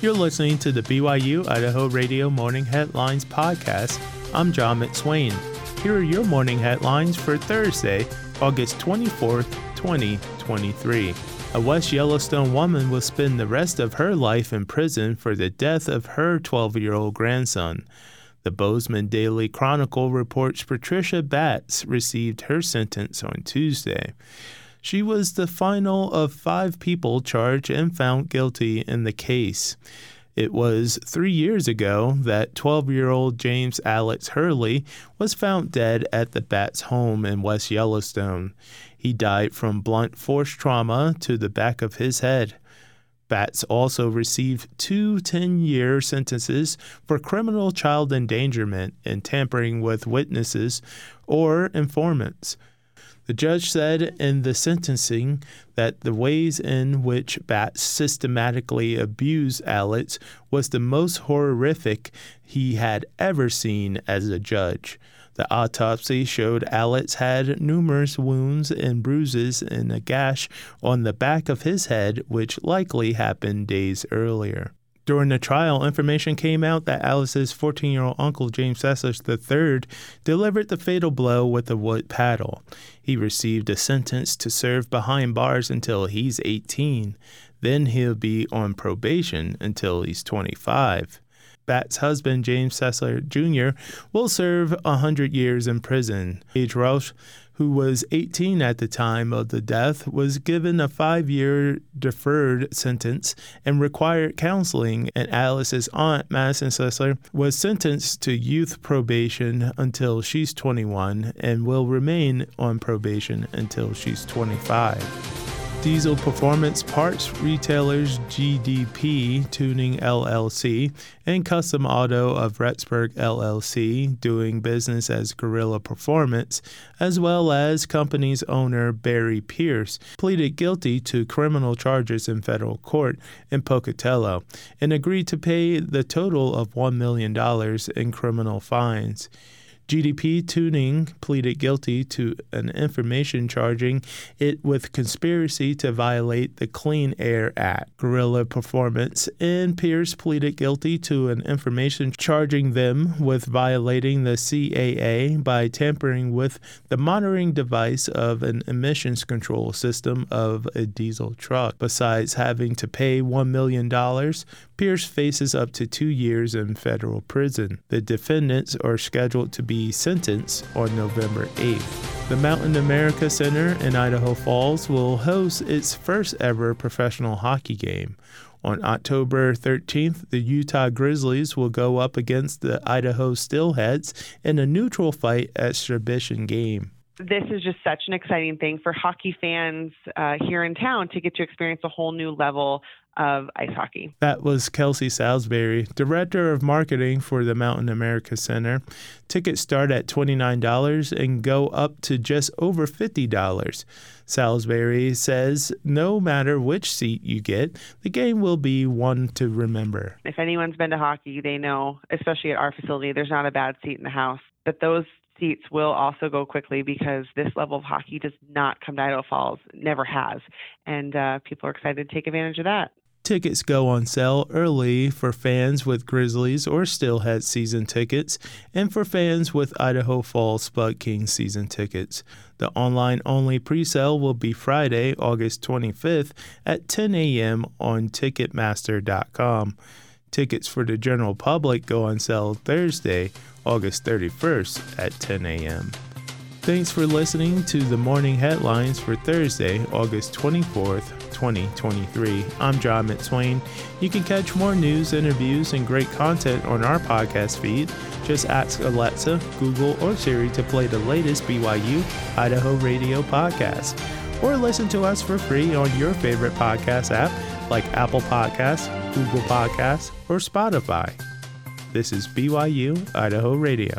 You're listening to the BYU Idaho Radio Morning Headlines Podcast. I'm John McSwain. Here are your morning headlines for Thursday, August 24th, 2023. A West Yellowstone woman will spend the rest of her life in prison for the death of her 12 year old grandson. The Bozeman Daily Chronicle reports Patricia Batts received her sentence on Tuesday. She was the final of five people charged and found guilty in the case. It was three years ago that 12 year old James Alex Hurley was found dead at the Batts home in West Yellowstone. He died from blunt force trauma to the back of his head. Batts also received two 10 year sentences for criminal child endangerment and tampering with witnesses or informants. The judge said in the sentencing that the ways in which Batts systematically abused Alex was the most horrific he had ever seen as a judge. The autopsy showed Alex had numerous wounds and bruises and a gash on the back of his head, which likely happened days earlier. During the trial, information came out that Alex's 14 year old uncle, James Sessler III, delivered the fatal blow with a wood paddle. He received a sentence to serve behind bars until he's 18. Then he'll be on probation until he's 25. Batts' husband, James Sessler Jr., will serve 100 years in prison. Age Rausch who was 18 at the time of the death, was given a five year deferred sentence and required counseling, and Alex's aunt, Madison Sessler, was sentenced to youth probation until she's 21 and will remain on probation until she's 25. Diesel Performance Parts Retailers GDP Tuning LLC and Custom Auto of Rexburg LLC, doing business as Gorilla Performance, as well as company's owner Barry Pierce, pleaded guilty to criminal charges in federal court in Pocatello and agreed to pay the total of $1 million in criminal fines. GDP Tuning pleaded guilty to an information charging it with conspiracy to violate the Clean Air Act. Gorilla Performance and Pierce pleaded guilty to an information charging them with violating the CAA by tampering with the monitoring device of an emissions control system of a diesel truck. Besides having to pay $1 million, Pierce faces up to two years in federal prison. The defendants are scheduled to be sentenced on November 8th. The Mountain America Center in Idaho Falls will host its first ever professional hockey game. On October 13th, the Utah Grizzlies will go up against the Idaho Steelheads in a neutral fight at Strabition game this is just such an exciting thing for hockey fans uh, here in town to get to experience a whole new level of ice hockey. That was Kelsey Salisbury, Director of Marketing for the Mountain America Center. Tickets start at $29 and go up to just over $50. Salisbury says no matter which seat you get, the game will be one to remember. If anyone's been to hockey, they know, especially at our facility, there's not a bad seat in the house. But those seats will also go quickly because this level of hockey does not come to Idaho Falls, never has. And uh, people are excited to take advantage of that. Tickets go on sale early for fans with Grizzlies or Steelhead season tickets and for fans with Idaho Falls Spud King season tickets. The online only presale will be Friday, August 25th at 10 a.m. on Ticketmaster.com. Tickets for the general public go on sale Thursday, August 31st at 10 a.m. Thanks for listening to the morning headlines for Thursday, August 24th, 2023. I'm John McSwain. You can catch more news, interviews, and great content on our podcast feed. Just ask Alexa, Google, or Siri to play the latest BYU Idaho Radio podcast. Or listen to us for free on your favorite podcast app like Apple Podcasts, Google Podcasts, or Spotify. This is BYU Idaho Radio.